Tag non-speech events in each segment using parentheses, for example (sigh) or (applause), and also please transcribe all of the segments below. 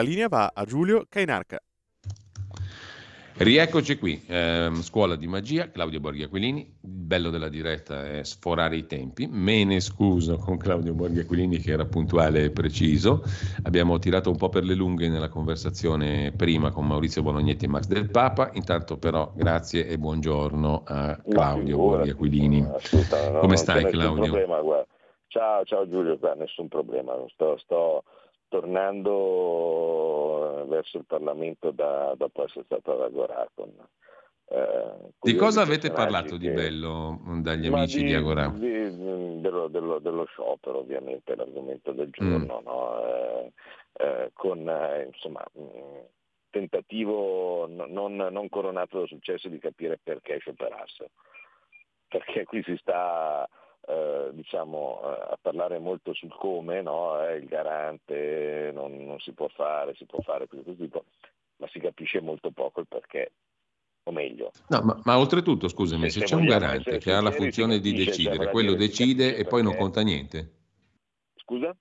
La linea va a Giulio Cainarca. Rieccoci qui, ehm, scuola di magia, Claudio Borghi Aquilini, il bello della diretta è sforare i tempi, me ne scuso con Claudio Borghi Aquilini che era puntuale e preciso, abbiamo tirato un po' per le lunghe nella conversazione prima con Maurizio Bolognetti e Max Del Papa, intanto però grazie e buongiorno a Claudio Ma Borghi Aquilini. assolutamente, no, Come stai, Claudio? problema. Ciao, ciao Giulio, nessun problema, sto, sto tornando eh, verso il Parlamento da- dopo essere stato ad Agorà con, eh, Di cosa avete parlato di che- bello dagli Ma amici di, Agorà? di- dello, dello- dello sciopero, ovviamente, l'argomento del giorno, Mm. no? Eh, eh, con eh, insomma, mh, tentativo no- non, non coronato da successo di capire perché scioperassero. Perché qui si sta eh, diciamo, eh, a parlare molto sul come, no? Eh, il garante non, non si può fare, si può fare questo tipo, ma si capisce molto poco il perché, o meglio, No, ma, ma oltretutto, scusami, Se- se, c'è un garante che ha la funzione di decidere, quello decide e poi non conta niente? scusa?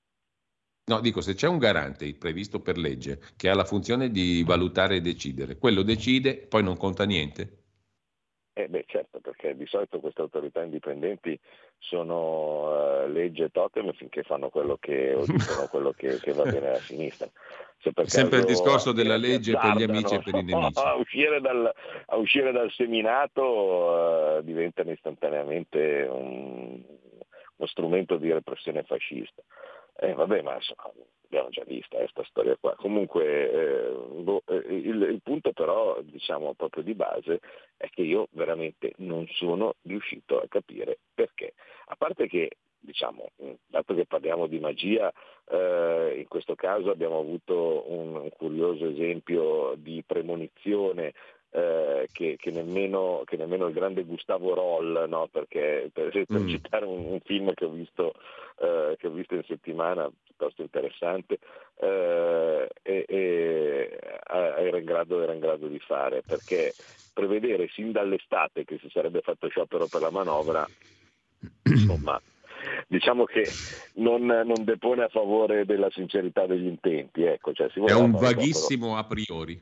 No, dico, se c'è un garante previsto per legge che ha la funzione di valutare e decidere, quello decide poi non conta niente? Eh beh certo, perché di solito queste autorità indipendenti sono eh, legge e totem finché fanno quello che, (laughs) o dicono quello che, che va bene alla sinistra. Se Sempre il discorso della legge per gli amici e per i (laughs) nemici. A uscire dal, a uscire dal seminato eh, diventano istantaneamente un- uno strumento di repressione fascista. Eh, vabbè, ma insomma, abbiamo già vista questa storia qua. Comunque eh, boh, eh, il, il punto però, diciamo proprio di base, è che io veramente non sono riuscito a capire perché. A parte che, diciamo, dato che parliamo di magia, eh, in questo caso abbiamo avuto un, un curioso esempio di premonizione eh, che, che nemmeno, che nemmeno il grande Gustavo Roll, no? perché per, per Mm. citare un, un film che ho visto, eh, che ho visto in settimana, piuttosto interessante, eh, e- e era, in grado, era in grado di fare, perché prevedere sin dall'estate che si sarebbe fatto sciopero per la manovra, insomma, diciamo che non, non depone a favore della sincerità degli intenti. Ecco, cioè, si È un vaghissimo a priori.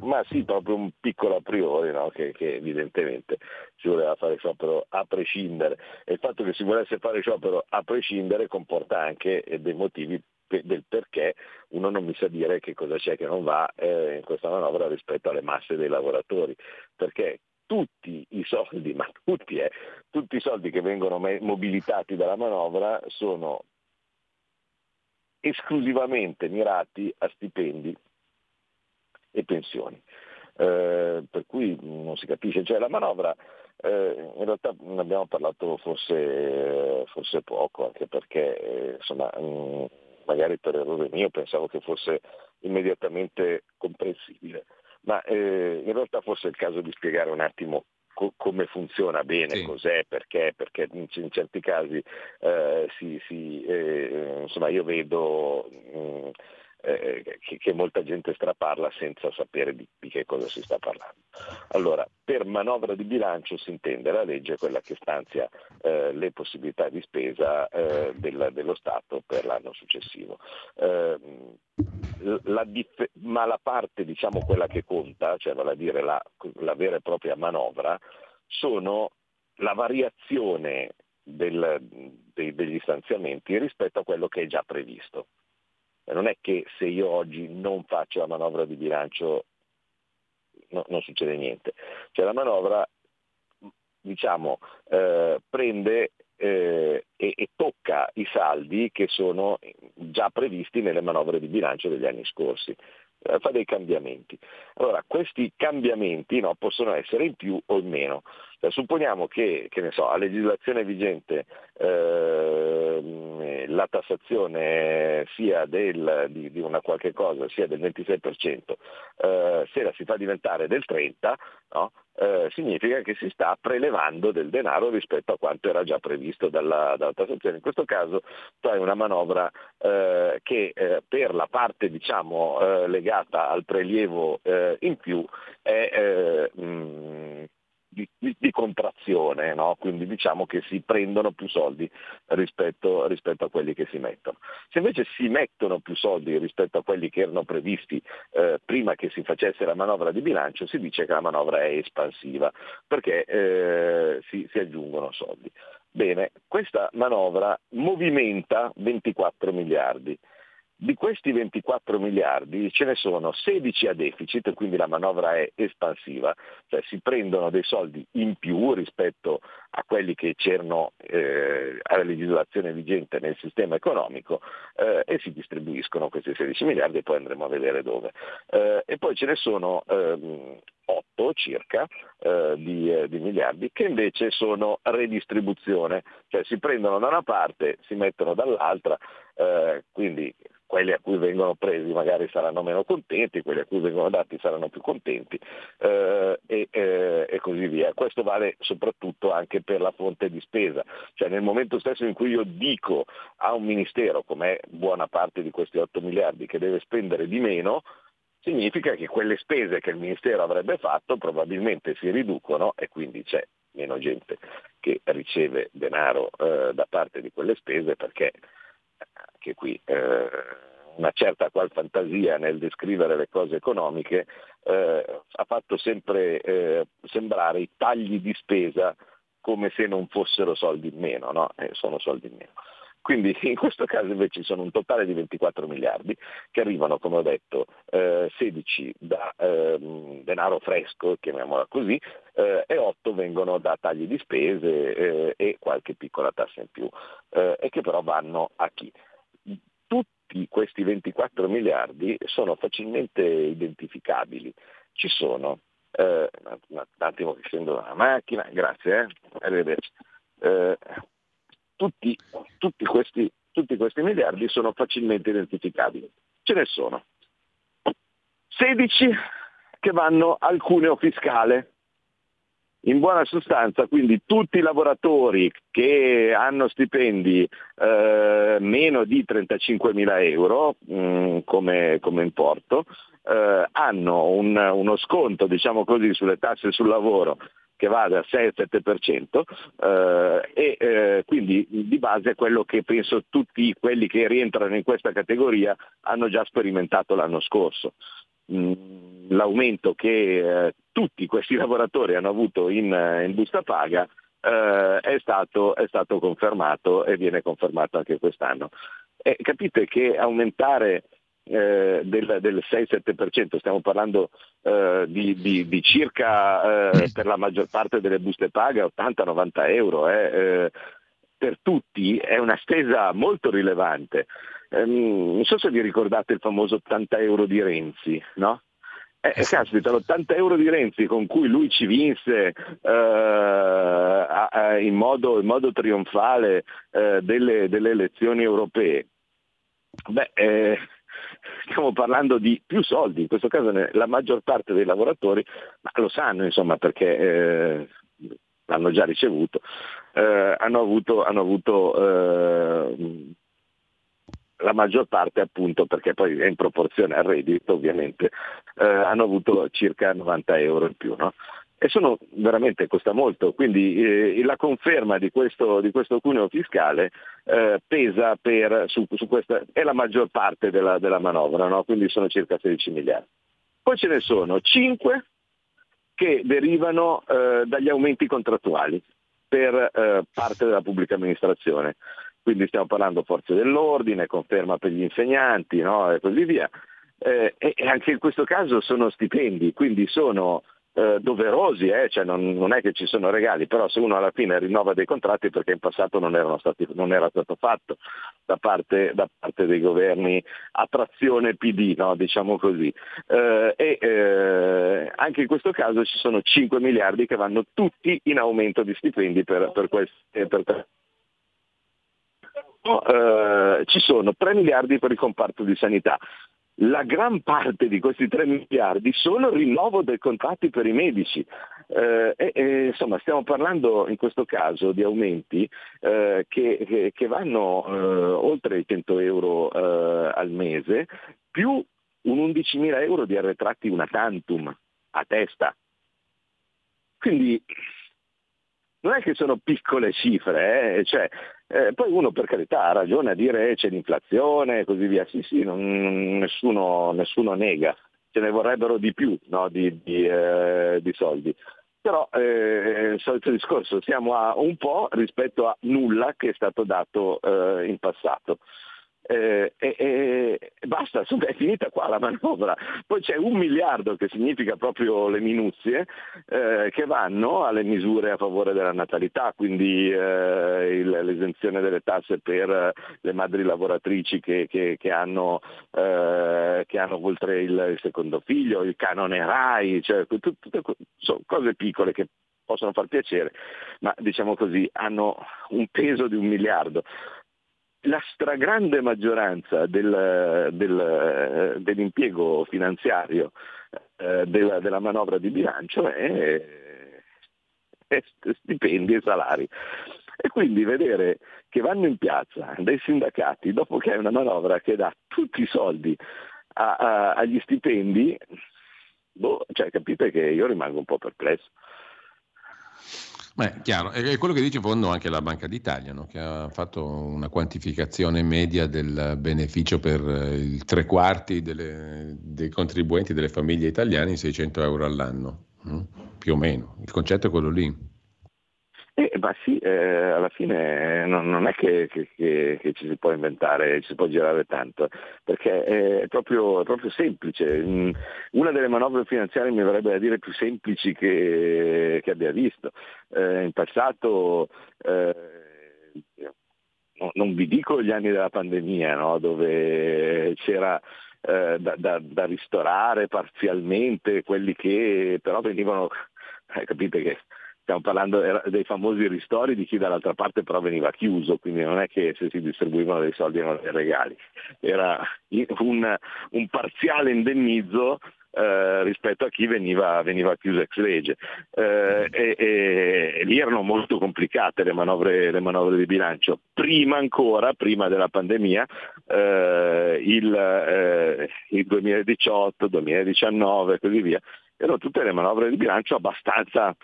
Ma sì, proprio un piccolo a priori, no? che, che evidentemente si voleva fare sciopero a prescindere. E il fatto che si volesse fare sciopero a prescindere comporta anche eh, dei motivi del perché uno non mi sa dire che cosa c'è che non va eh, in questa manovra rispetto alle masse dei lavoratori. Perché tutti i soldi, (laughs) ma tutti, eh, tutti i soldi che vengono mobilitati dalla manovra sono esclusivamente mirati a stipendi e pensioni. Eh, per cui non si capisce, cioè la manovra eh, in realtà ne abbiamo parlato forse, forse poco, anche perché eh, insomma, mh, magari per errore mio pensavo che fosse immediatamente comprensibile, ma eh, in realtà forse è il caso di spiegare un attimo co- come funziona bene, Sì. cos'è, perché, perché in, in certi casi eh, si, si, eh, insomma, io vedo mh, eh, che, che molta gente straparla senza sapere di, di che cosa si sta parlando. Allora, per manovra di bilancio si intende la legge quella che stanzia eh, le possibilità di spesa eh, del- dello Stato per l'anno successivo. Eh, la dif- ma la parte, diciamo quella che conta, cioè vale a dire la, la vera e propria manovra, sono la variazione del- dei- degli stanziamenti rispetto a quello che è già previsto. E Non è che se io oggi non faccio la manovra di bilancio no- non succede niente. Cioè la manovra diciamo, eh, prende eh, e, e tocca i saldi che sono già previsti nelle manovre di bilancio degli anni scorsi. Eh, fa dei cambiamenti. Allora, questi cambiamenti no, possono essere in più o in meno. Cioè, supponiamo che, che ne so, a legislazione vigente ehm, la tassazione sia del, di, di una qualche cosa sia del 26%, eh, se la si fa diventare del 30%, no? eh, significa che si sta prelevando del denaro rispetto a quanto era già previsto dalla, dalla tassazione. In questo caso tu hai una manovra eh, che eh, per la parte diciamo, eh, legata al prelievo eh, in più è eh, mh, di, di- di contrazione, no? quindi diciamo che si prendono più soldi rispetto, rispetto, a quelli che si mettono. Se invece si mettono più soldi rispetto a quelli che erano previsti eh, prima che si facesse la manovra di bilancio, si dice che la manovra è espansiva perché eh, si, si aggiungono soldi. Bene, questa manovra movimenta 24 miliardi. Di questi 24 miliardi ce ne sono 16 a deficit, quindi la manovra è espansiva, cioè si prendono dei soldi in più rispetto a quelli che c'erano eh, alla legislazione vigente nel sistema economico eh, e si distribuiscono questi 16 miliardi e poi andremo a vedere dove. Eh, e poi ce ne sono ehm, 8 circa eh, di, eh, di miliardi che invece sono redistribuzione, cioè si prendono da una parte, si mettono dall'altra, eh, quindi quelli a cui vengono presi magari saranno meno contenti, quelli a cui vengono dati saranno più contenti eh, e, eh, e così via. Questo vale soprattutto anche per la fonte di spesa, cioè nel momento stesso in cui io dico a un ministero, come buona parte di questi 8 miliardi, che deve spendere di meno, significa che quelle spese che il Ministero avrebbe fatto probabilmente si riducono e quindi c'è meno gente che riceve denaro eh, da parte di quelle spese perché anche qui eh, una certa qual fantasia nel descrivere le cose economiche eh, ha fatto sempre eh, sembrare i tagli di spesa come se non fossero soldi in meno, no? Eh, sono soldi in meno. Quindi in questo caso invece ci sono un totale di 24 miliardi che arrivano, come ho detto, eh, 16 da ehm, denaro fresco, chiamiamola così, eh, e 8 vengono da tagli di spese eh, e qualche piccola tassa in più, eh, e che però vanno a chi? Tutti questi 24 miliardi sono facilmente identificabili. Ci sono, eh, un attimo che scendo dalla macchina, grazie, eh, arrivederci. Eh, tutti, tutti questi, tutti questi miliardi sono facilmente identificabili. Ce ne sono 16 che vanno al cuneo fiscale. In buona sostanza, quindi tutti i lavoratori che hanno stipendi eh, meno di 35 mila euro mh, come, come importo eh, hanno un- uno sconto diciamo così, sulle tasse sul lavoro che va dal 6-7% eh, e eh, quindi di base è quello che penso tutti quelli che rientrano in questa categoria hanno già sperimentato l'anno scorso. L'aumento che eh, tutti questi (laughs) lavoratori hanno avuto in, eh, in busta paga eh, è, stato, è stato confermato e viene confermato anche quest'anno. E capite che aumentare eh, del, del 6-7%, stiamo parlando eh, di, di- di circa eh, per la maggior parte delle buste paga 80-90 euro, eh, eh, per tutti è una spesa molto rilevante. Ehm, non so se vi ricordate il famoso 80 euro di Renzi, no? Eh, eh, caspita, l'80 euro di Renzi con cui lui ci vinse eh, a- a- in, modo, in modo trionfale eh, delle, delle elezioni europee, beh, eh, stiamo parlando di più soldi, in questo caso la maggior parte dei lavoratori ma lo sanno insomma perché eh, l'hanno già ricevuto, eh, hanno avuto, hanno avuto la maggior parte appunto perché poi è in proporzione al reddito ovviamente, eh, hanno avuto circa 90 euro in più. No? E sono veramente costa molto, quindi eh, la conferma di questo, di questo cuneo fiscale eh, pesa per, su, su questa, è la maggior parte della, della manovra, no? quindi sono circa 16 miliardi. Poi ce ne sono 5 che derivano eh, dagli aumenti contrattuali per eh, parte della pubblica amministrazione. Quindi stiamo parlando forze dell'ordine, conferma per gli insegnanti no? e così via. Eh, e anche in questo caso sono stipendi, quindi sono eh, doverosi, eh, cioè non, non è che ci sono regali, però se uno alla fine rinnova dei contratti perché in passato non, stati, non era stato fatto da parte, da parte dei governi a trazione PD, no, diciamo così. Eh, e eh, anche in questo caso ci sono 5 miliardi che vanno tutti in aumento di stipendi per, per questi. Per, eh, ci sono 3 miliardi per il comparto di sanità. La gran parte di questi 3 miliardi sono il rinnovo dei contratti per i medici. Eh, e, insomma, stiamo parlando in questo caso di aumenti eh, che, che- vanno eh, oltre i 100 euro eh, al mese, più un 11.000 euro di arretratti una tantum a testa. Quindi non è che sono piccole cifre, eh, cioè, eh, poi uno per carità ha ragione a dire eh, c'è l'inflazione e così via, sì sì, non- nessuno, nessuno nega, ce ne vorrebbero di più no, di, di, eh, di soldi. Però eh, il solito discorso, siamo a un po' rispetto a nulla che è stato dato eh, in passato. Eh, e, e- e basta, insomma, è finita qua la manovra. Poi c'è un miliardo che significa proprio le minuzie eh, che vanno alle misure a favore della natalità, quindi eh, il- l'esenzione delle tasse per eh, le madri lavoratrici che, che- che hanno, eh, che hanno oltre il, il secondo figlio, il canone RAI, cioè, tut- tutte sono cose piccole che possono far piacere, ma diciamo così hanno un peso di un miliardo la stragrande maggioranza del- del- dell'impiego finanziario eh, della, della manovra di bilancio è, è stipendi e salari. E quindi vedere che vanno in piazza dei sindacati dopo che è una manovra che dà tutti i soldi a- a- agli stipendi, boh, cioè, capite che io rimango un po' perplesso. Beh, chiaro, è quello che dice in fondo anche la Banca d'Italia, no? che ha fatto una quantificazione media del beneficio per eh, il tre quarti delle- dei contribuenti delle famiglie italiane in 600 euro all'anno, mm? più o meno. Il concetto è quello lì. Eh, ma sì, eh, alla fine non, non è che, che- che- che ci si può inventare, ci si può girare tanto, perché è proprio, è proprio semplice. Mm, Una delle manovre finanziarie mi verrebbe da dire più semplici che, abbia visto. Eh, in passato, eh, no- non vi dico gli anni della pandemia, no? dove c'era eh, da, da- da ristorare parzialmente quelli che però venivano, eh, capite che stiamo parlando dei famosi ristori di chi dall'altra parte però veniva chiuso, quindi non è che se si distribuivano dei soldi erano dei regali, era un, un parziale indennizzo eh, rispetto a chi veniva, veniva chiuso ex legge. Eh, e, e- e lì erano molto complicate le manovre, le manovre di bilancio. Prima ancora, prima della pandemia, eh, il, eh, il 2018, 2019 e così via, erano tutte le manovre di bilancio abbastanza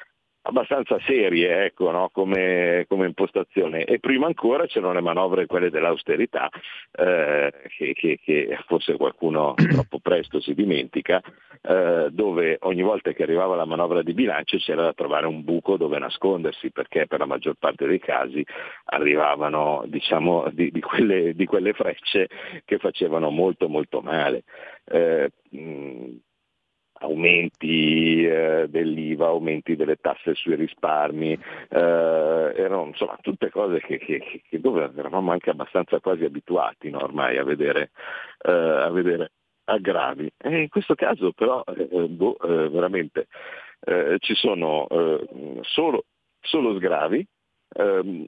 abbastanza serie ecco, no? come, come impostazione e prima ancora c'erano le manovre quelle dell'austerità eh, che, che- che forse qualcuno (clears throat) troppo presto si dimentica eh, dove ogni volta che arrivava la manovra di bilancio c'era da trovare un buco dove nascondersi perché per la maggior parte dei casi arrivavano diciamo, di, di quelle, di quelle frecce che facevano molto molto male. Eh, mh, aumenti eh, dell'IVA, aumenti delle tasse sui risparmi, eh, erano insomma tutte cose che, che- che dove eravamo anche abbastanza quasi abituati no, ormai a vedere, eh, a vedere aggravi. E in questo caso però eh, boh, eh, veramente eh, ci sono eh, solo, solo sgravi. ehm,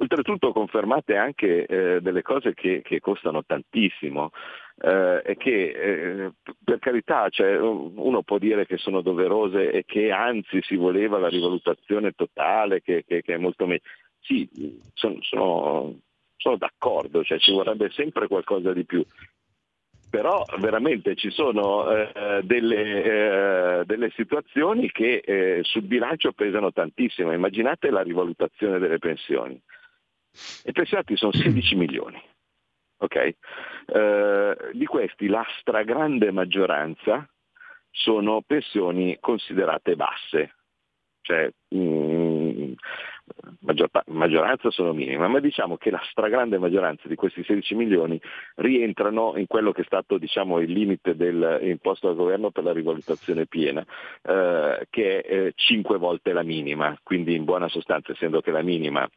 Oltretutto confermate anche eh, delle cose che, che costano tantissimo eh, e che eh, per carità cioè, uno può dire che sono doverose e che anzi si voleva la rivalutazione totale, che, che- che è molto meglio. Sì, son- sono, sono d'accordo, cioè, ci vorrebbe sempre qualcosa di più. Però veramente ci sono eh, delle, eh, delle situazioni che eh, sul bilancio pesano tantissimo. Immaginate la rivalutazione delle pensioni. I pensionati sono (clears throat) 16 milioni. ok? Eh, di questi la stragrande maggioranza sono pensioni considerate basse, cioè mm, maggior maggioranza sono minime, ma diciamo che la stragrande maggioranza di questi 16 milioni rientrano in quello che è stato diciamo, il limite del, imposto dal governo per la rivalutazione piena, eh, che è eh, 5 volte la minima, quindi in buona sostanza essendo che la minima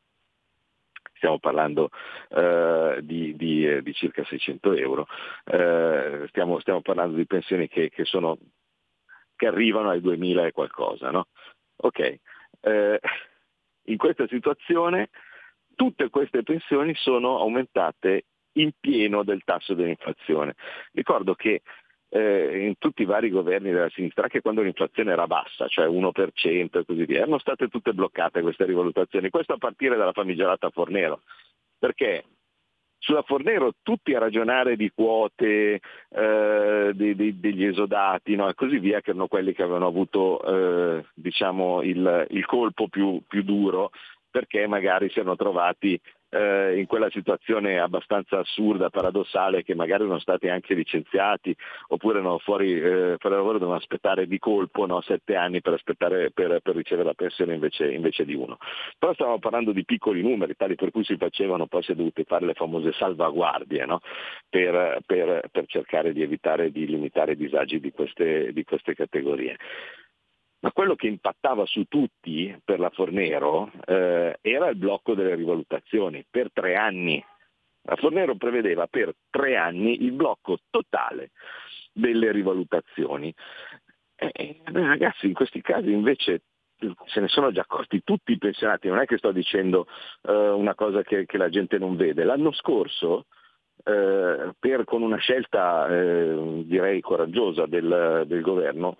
stiamo parlando eh, di, di, eh, di circa 600 euro, eh, stiamo, stiamo parlando di pensioni che, che, sono, che arrivano ai 2000 e qualcosa. No? Ok, eh, in questa situazione tutte queste pensioni sono aumentate in pieno del tasso dell'inflazione. Ricordo che eh, in tutti i vari governi della sinistra, anche quando l'inflazione era bassa, cioè 1% e così via, erano state tutte bloccate queste rivalutazioni, questo a partire dalla famigerata Fornero, perché sulla Fornero tutti a ragionare di quote eh, di, di, degli esodati no? e così via, che erano quelli che avevano avuto eh, diciamo il, il, colpo più, più duro perché magari si erano trovati eh, in quella situazione abbastanza assurda, paradossale, che magari erano stati anche licenziati oppure erano fuori, eh, fuori lavoro dovevano aspettare di colpo no, sette anni per, per, per ricevere la pensione invece, invece, di uno. Però stavamo parlando di piccoli numeri, tali per cui si facevano, poi si è dovuti fare le famose salvaguardie no, per, per, cercare di evitare di limitare i disagi di queste, di queste categorie. Ma quello che impattava su tutti per la Fornero eh, era il blocco delle rivalutazioni per tre anni. La Fornero prevedeva per tre anni il blocco totale delle rivalutazioni. E, ragazzi, in questi casi invece se ne sono già accorti tutti i pensionati, non è che sto dicendo eh, una cosa che, che, la gente non vede. L'anno scorso, eh, per, con una scelta eh, direi coraggiosa del, del governo,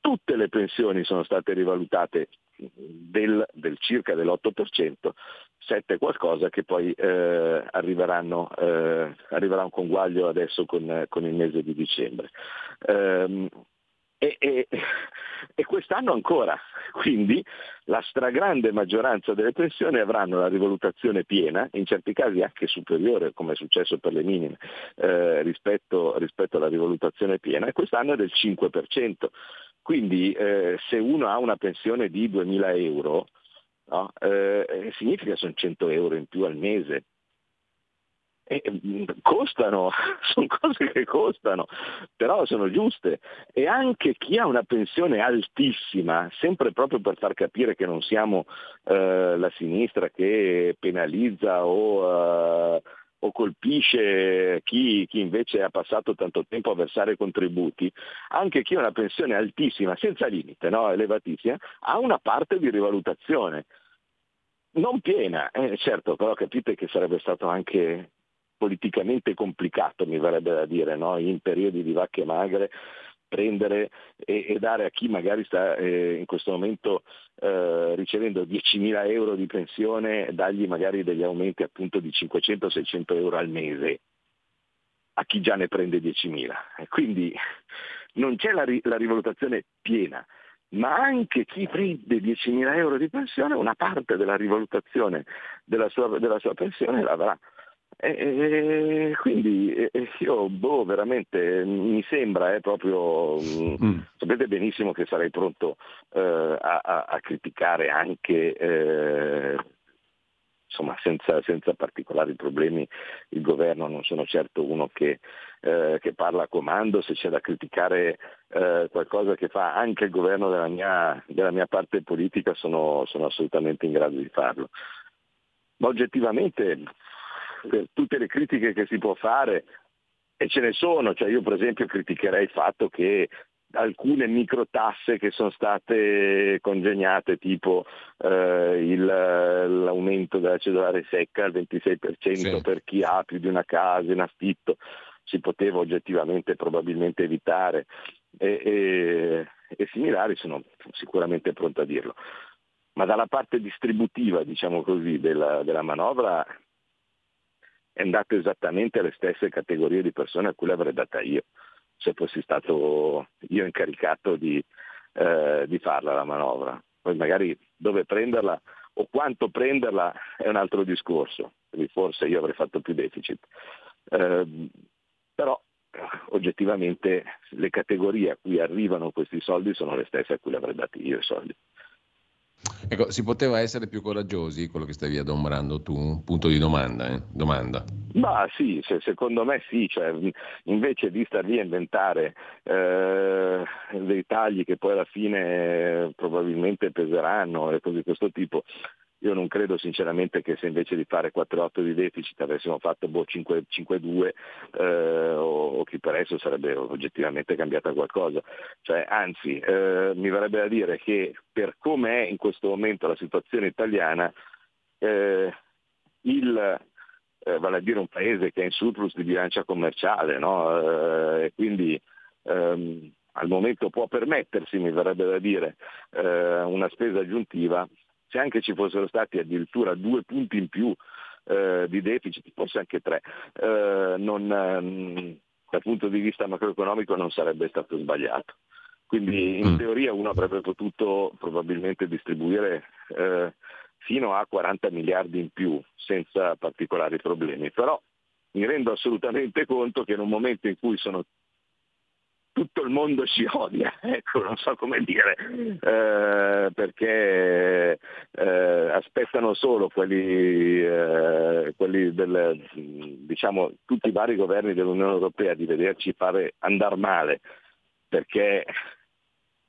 tutte le pensioni sono state rivalutate del, del circa dell'8%, 7 qualcosa che poi eh, arriveranno, eh, arriverà un conguaglio adesso con, con, il mese di dicembre. Um, e, e, e, quest'anno ancora, quindi la stragrande maggioranza delle pensioni avranno la rivalutazione piena, in certi casi anche superiore, come è successo per le minime, eh, rispetto, rispetto, alla rivalutazione piena, e quest'anno è del 5%. Quindi eh, se uno ha una pensione di 2.000 euro, no, eh, significa che sono 100 euro in più al mese. E, mm, costano, (laughs) sono cose che costano, però sono giuste. E anche chi ha una pensione altissima, sempre proprio per far capire che non siamo eh, la sinistra che penalizza o eh, o colpisce chi, chi, invece ha passato tanto tempo a versare contributi, anche chi ha una pensione altissima, senza limite, no? elevatissima, ha una parte di rivalutazione. Non piena, eh, certo, però capite che sarebbe stato anche politicamente complicato, mi verrebbe da dire, no? in periodi di vacche magre prendere e, e dare a chi magari sta eh, in questo momento eh, ricevendo 10.000 euro di pensione, dargli magari degli aumenti appunto di 500-600 euro al mese a chi già ne prende 10.000. E quindi non c'è la, la rivalutazione piena, ma anche chi prende 10.000 euro di pensione, una parte della rivalutazione della sua, della sua pensione l'avrà. E, quindi io boh, veramente mi sembra eh, proprio, mm. sapete benissimo che sarei pronto eh, a, a, a, criticare anche eh, insomma senza, senza, particolari problemi il governo, non sono certo uno che, eh, che parla a comando, se c'è da criticare eh, qualcosa che fa anche il governo della mia, della mia parte politica sono, sono assolutamente in grado di farlo. Ma oggettivamente per tutte le critiche che si può fare, e ce ne sono, cioè io per esempio criticherei il fatto che alcune microtasse che sono state congegnate, tipo eh, il, l'aumento della cedolare secca al 26% sì. per chi ha più di una casa in affitto, si poteva oggettivamente probabilmente evitare e, e, e similari sono sicuramente pronto a dirlo. Ma dalla parte distributiva, diciamo così, della, della manovra è andato esattamente alle stesse categorie di persone a cui l'avrei data io, se fossi stato io incaricato di, eh, di farla la manovra. Poi magari dove prenderla o quanto prenderla è un altro discorso, forse io avrei fatto più deficit. Eh, però oggettivamente le categorie a cui arrivano questi soldi sono le stesse a cui le avrei dati io i soldi. Ecco, si poteva essere più coraggiosi, quello che stavi adombrando tu, punto di domanda, eh? domanda. Ma sì, se- secondo me sì, cioè, invece di star lì a inventare eh, dei tagli che poi alla fine eh, probabilmente peseranno e cose di questo tipo, io non credo sinceramente che se invece di fare 4-8 di deficit avessimo fatto boh, 5- 5-2 eh, o, o chi per esso sarebbe oggettivamente cambiata qualcosa. Cioè, anzi, eh, mi verrebbe da dire che per come è in questo momento la situazione italiana, eh, il eh, vale a dire un paese che è in surplus di bilancia commerciale, no? Eh, e quindi ehm, al momento può permettersi, mi verrebbe da dire, eh, una spesa aggiuntiva, se anche ci fossero stati addirittura due punti in più eh, di deficit, forse anche tre, eh, non, ehm, dal punto di vista macroeconomico non sarebbe stato sbagliato. Quindi in Mm. teoria uno avrebbe potuto probabilmente distribuire eh, fino a 40 miliardi in più senza particolari problemi, però mi rendo assolutamente conto che in un momento in cui sono tutto il mondo ci odia, (laughs) ecco, non so come dire, eh, perché eh, aspettano solo quelli, eh, quelli del, diciamo, tutti i vari governi dell'Unione Europea di vederci fare andare male, perché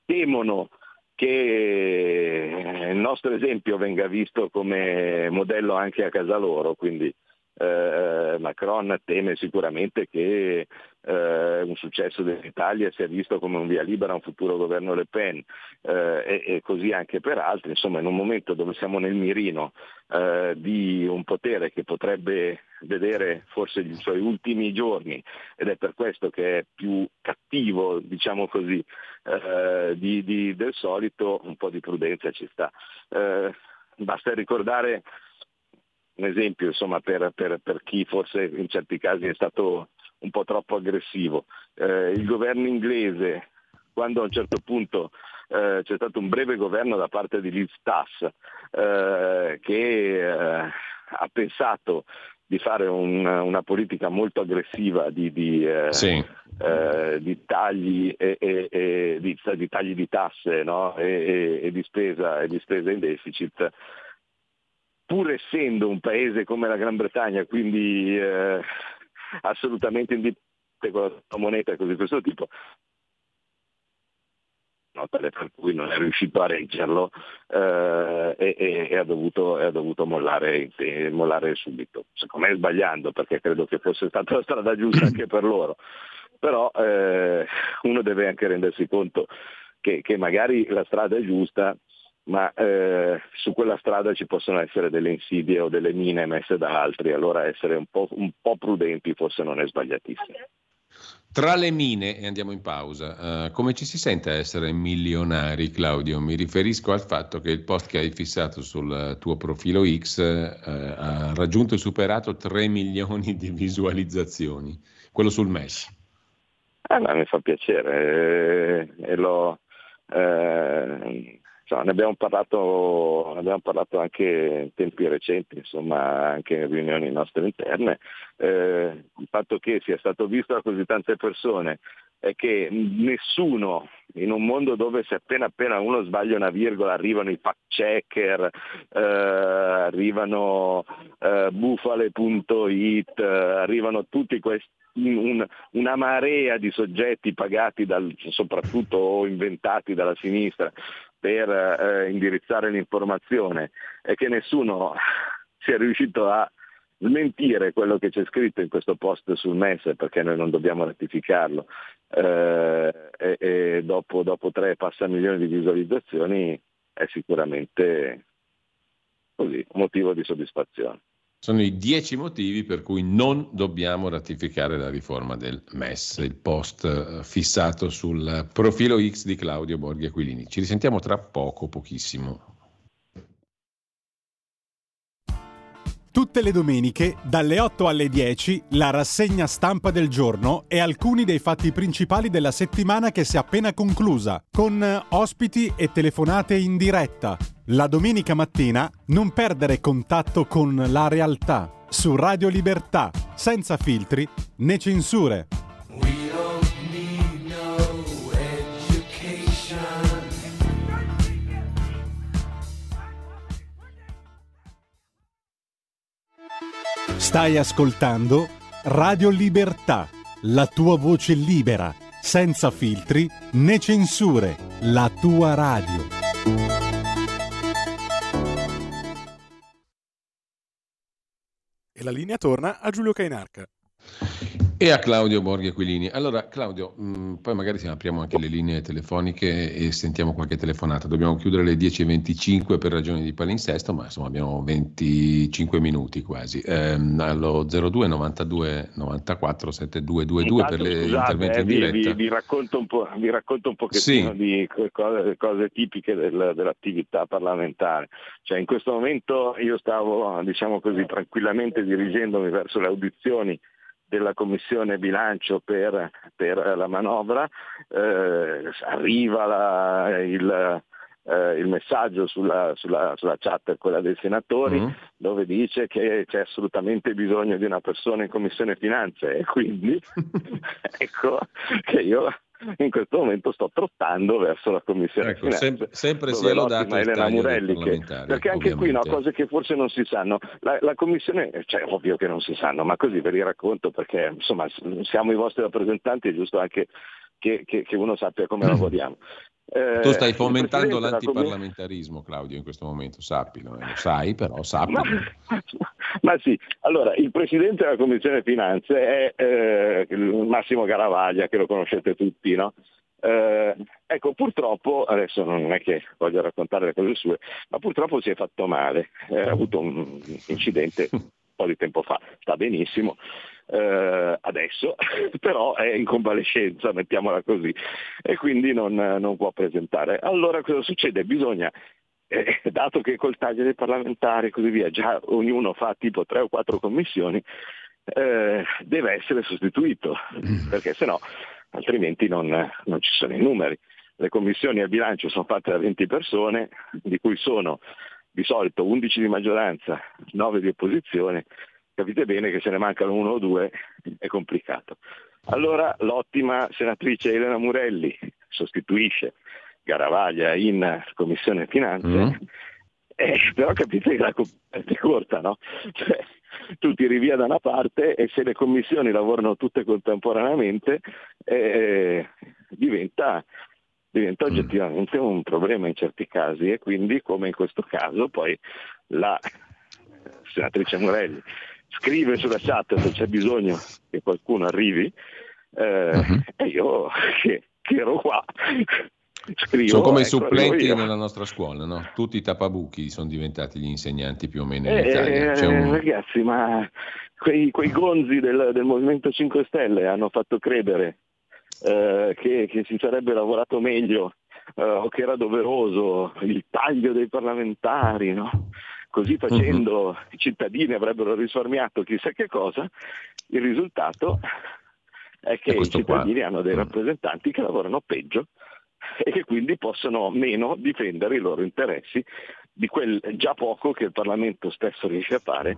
temono che il nostro esempio venga visto come modello anche a casa loro, quindi eh, Macron teme sicuramente che eh, un successo dell'Italia sia visto come un via libera a un futuro governo Le Pen eh, e, e così anche per altri, insomma in un momento dove siamo nel mirino eh, di un potere che potrebbe vedere forse i suoi ultimi giorni ed è per questo che è più cattivo, diciamo così, eh, di- di- del solito, un po' di prudenza ci sta. Eh, basta ricordare un esempio insomma, per, per- per chi forse in certi casi è stato un po' troppo aggressivo. Eh, il governo inglese, quando a un certo punto eh, c'è stato un breve governo da parte di Liz Truss eh, che eh, ha pensato di fare un- una politica molto aggressiva di, di, eh, Sì. eh, di tagli e, e- e- di, di tagli di tasse no? e, di spesa, e di spesa in deficit, pur essendo un paese come la Gran Bretagna, quindi eh, assolutamente indipendente con la moneta di questo tipo, no, per cui non è riuscito a reggerlo eh, e, e- ha dovuto, e ha dovuto mollare, mollare subito. Secondo me sbagliando perché credo che fosse stata la strada giusta anche per loro. Però eh, uno deve anche rendersi conto che, che magari la strada è giusta, ma eh, su quella strada ci possono essere delle insidie o delle mine messe da altri, allora essere un po', un po' prudenti forse non è sbagliatissimo. Tra le mine, e andiamo in pausa, eh, come ci si sente a essere milionari, Claudio? Mi riferisco al fatto che il post che hai fissato sul tuo profilo X eh, ha raggiunto e superato 3 milioni di visualizzazioni, quello sul MES. Eh, ma mi fa piacere eh, e l'ho, eh, insomma, ne, abbiamo parlato, abbiamo parlato anche in tempi recenti, insomma, anche in riunioni nostre interne. Eh, il fatto che sia stato visto da così tante persone è che nessuno in un mondo dove se appena appena uno sbaglia una virgola arrivano i fact checker, eh, arrivano eh, bufale.it, arrivano tutti questi un- una marea di soggetti pagati dal, soprattutto o inventati dalla sinistra per eh, indirizzare l'informazione e che nessuno (laughs) sia riuscito a smentire quello che c'è scritto in questo post sul MES perché noi non dobbiamo ratificarlo eh, e, e dopo, dopo 3 passa milioni di visualizzazioni è sicuramente così, motivo di soddisfazione. Sono i 10 motivi per cui non dobbiamo ratificare la riforma del MES, il post eh, fissato sul profilo X di Claudio Borghi Aquilini. Ci risentiamo tra poco, pochissimo. Tutte le domeniche, dalle 8 alle 10, la rassegna stampa del giorno e alcuni dei fatti principali della settimana che si è appena conclusa, con eh, ospiti e telefonate in diretta. La domenica mattina non perdere contatto con la realtà su Radio Libertà, senza filtri né censure. We don't need no education. Stai ascoltando Radio Libertà, la tua voce libera, senza filtri né censure, la tua radio. E la linea torna a Giulio Cainarca. E a Claudio Borghi Aquilini. Allora, Claudio, mh, mm, poi magari apriamo anche le linee telefoniche e sentiamo qualche telefonata. Dobbiamo chiudere le 10.25 per ragioni di palinsesto, ma insomma abbiamo 25 minuti quasi. Ehm, allo 02 92 94 7222 per le scusate, interventi eh, in vi, diretta. vi- vi racconto un po', vi racconto un pochettino Sì. di cose, cose tipiche del- dell'attività parlamentare. Cioè, in questo momento io stavo, diciamo così, tranquillamente dirigendomi verso le audizioni della Commissione Bilancio per, per la manovra, eh, arriva la- il, eh, il messaggio sulla, sulla- sulla chat, quella dei senatori, Mm. dove dice che c'è assolutamente bisogno di una persona in Commissione Finanze e quindi (laughs) (laughs) ecco che io in questo momento sto trottando verso la Commissione Ecco, Finanze. sem- sempre sia l'ottima lodato il Elena Murelli che- perché anche qui no, ovviamente. cose che forse non si sanno. La, la commissione, cioè ovvio che non si sanno, ma così ve li racconto perché insomma siamo i vostri rappresentanti, è giusto anche che, che- che uno sappia come lavoriamo. (clears throat) Eh, Tu stai fomentando l'antiparlamentarismo, Claudio, in questo momento, sappilo, eh, lo sai, però sappi. Ma, (laughs) ma sì, allora il Presidente della Commissione Finanze è eh, Massimo Garavaglia, che lo conoscete tutti, no? Eh, ecco, purtroppo, adesso non è che voglio raccontare le cose sue, ma purtroppo si è fatto male, Eh, ha avuto un incidente (laughs) un po' di tempo fa, sta benissimo, eh, adesso, (laughs) però è in convalescenza, mettiamola così, e quindi non, non può presentare. Allora cosa succede? Bisogna eh, (laughs) dato che col taglio dei parlamentari e così via, già ognuno fa tipo tre o quattro commissioni, eh, deve essere sostituito, perché sennò altrimenti non, non ci sono i numeri. Le commissioni al bilancio sono fatte da 20 persone, di cui sono di solito 11 di maggioranza, 9 di opposizione, capite bene che se ne mancano uno o due è complicato. Allora l'ottima senatrice Elena Murelli sostituisce Garavaglia in Commissione Finanze, Mm. eh, però capite che la è corta, no? Cioè, tu tiri via da una parte e se le commissioni lavorano tutte contemporaneamente eh, diventa, diventa Mm. oggettivamente un problema in certi casi e quindi come in questo caso poi la senatrice Morelli scrive sulla chat se c'è bisogno che qualcuno arrivi eh, Mhm. e io che, che ero qua scrivo Sono come i ecco, supplenti arrivo io. nella nostra scuola, no? Tutti i tapabuchi sono diventati gli insegnanti più o meno in Eh, Italia. C'è un- Ragazzi, ma quei, quei gonzi del, del Movimento 5 Stelle hanno fatto credere eh, che, che si sarebbe lavorato meglio eh, o che era doveroso il taglio dei parlamentari, no? Così facendo i cittadini avrebbero risparmiato chissà che cosa, il risultato è che i questo qua. cittadini hanno dei Mm. rappresentanti che lavorano peggio (laughs) e che quindi possono meno difendere i loro interessi di quel già poco che il Parlamento stesso riesce a fare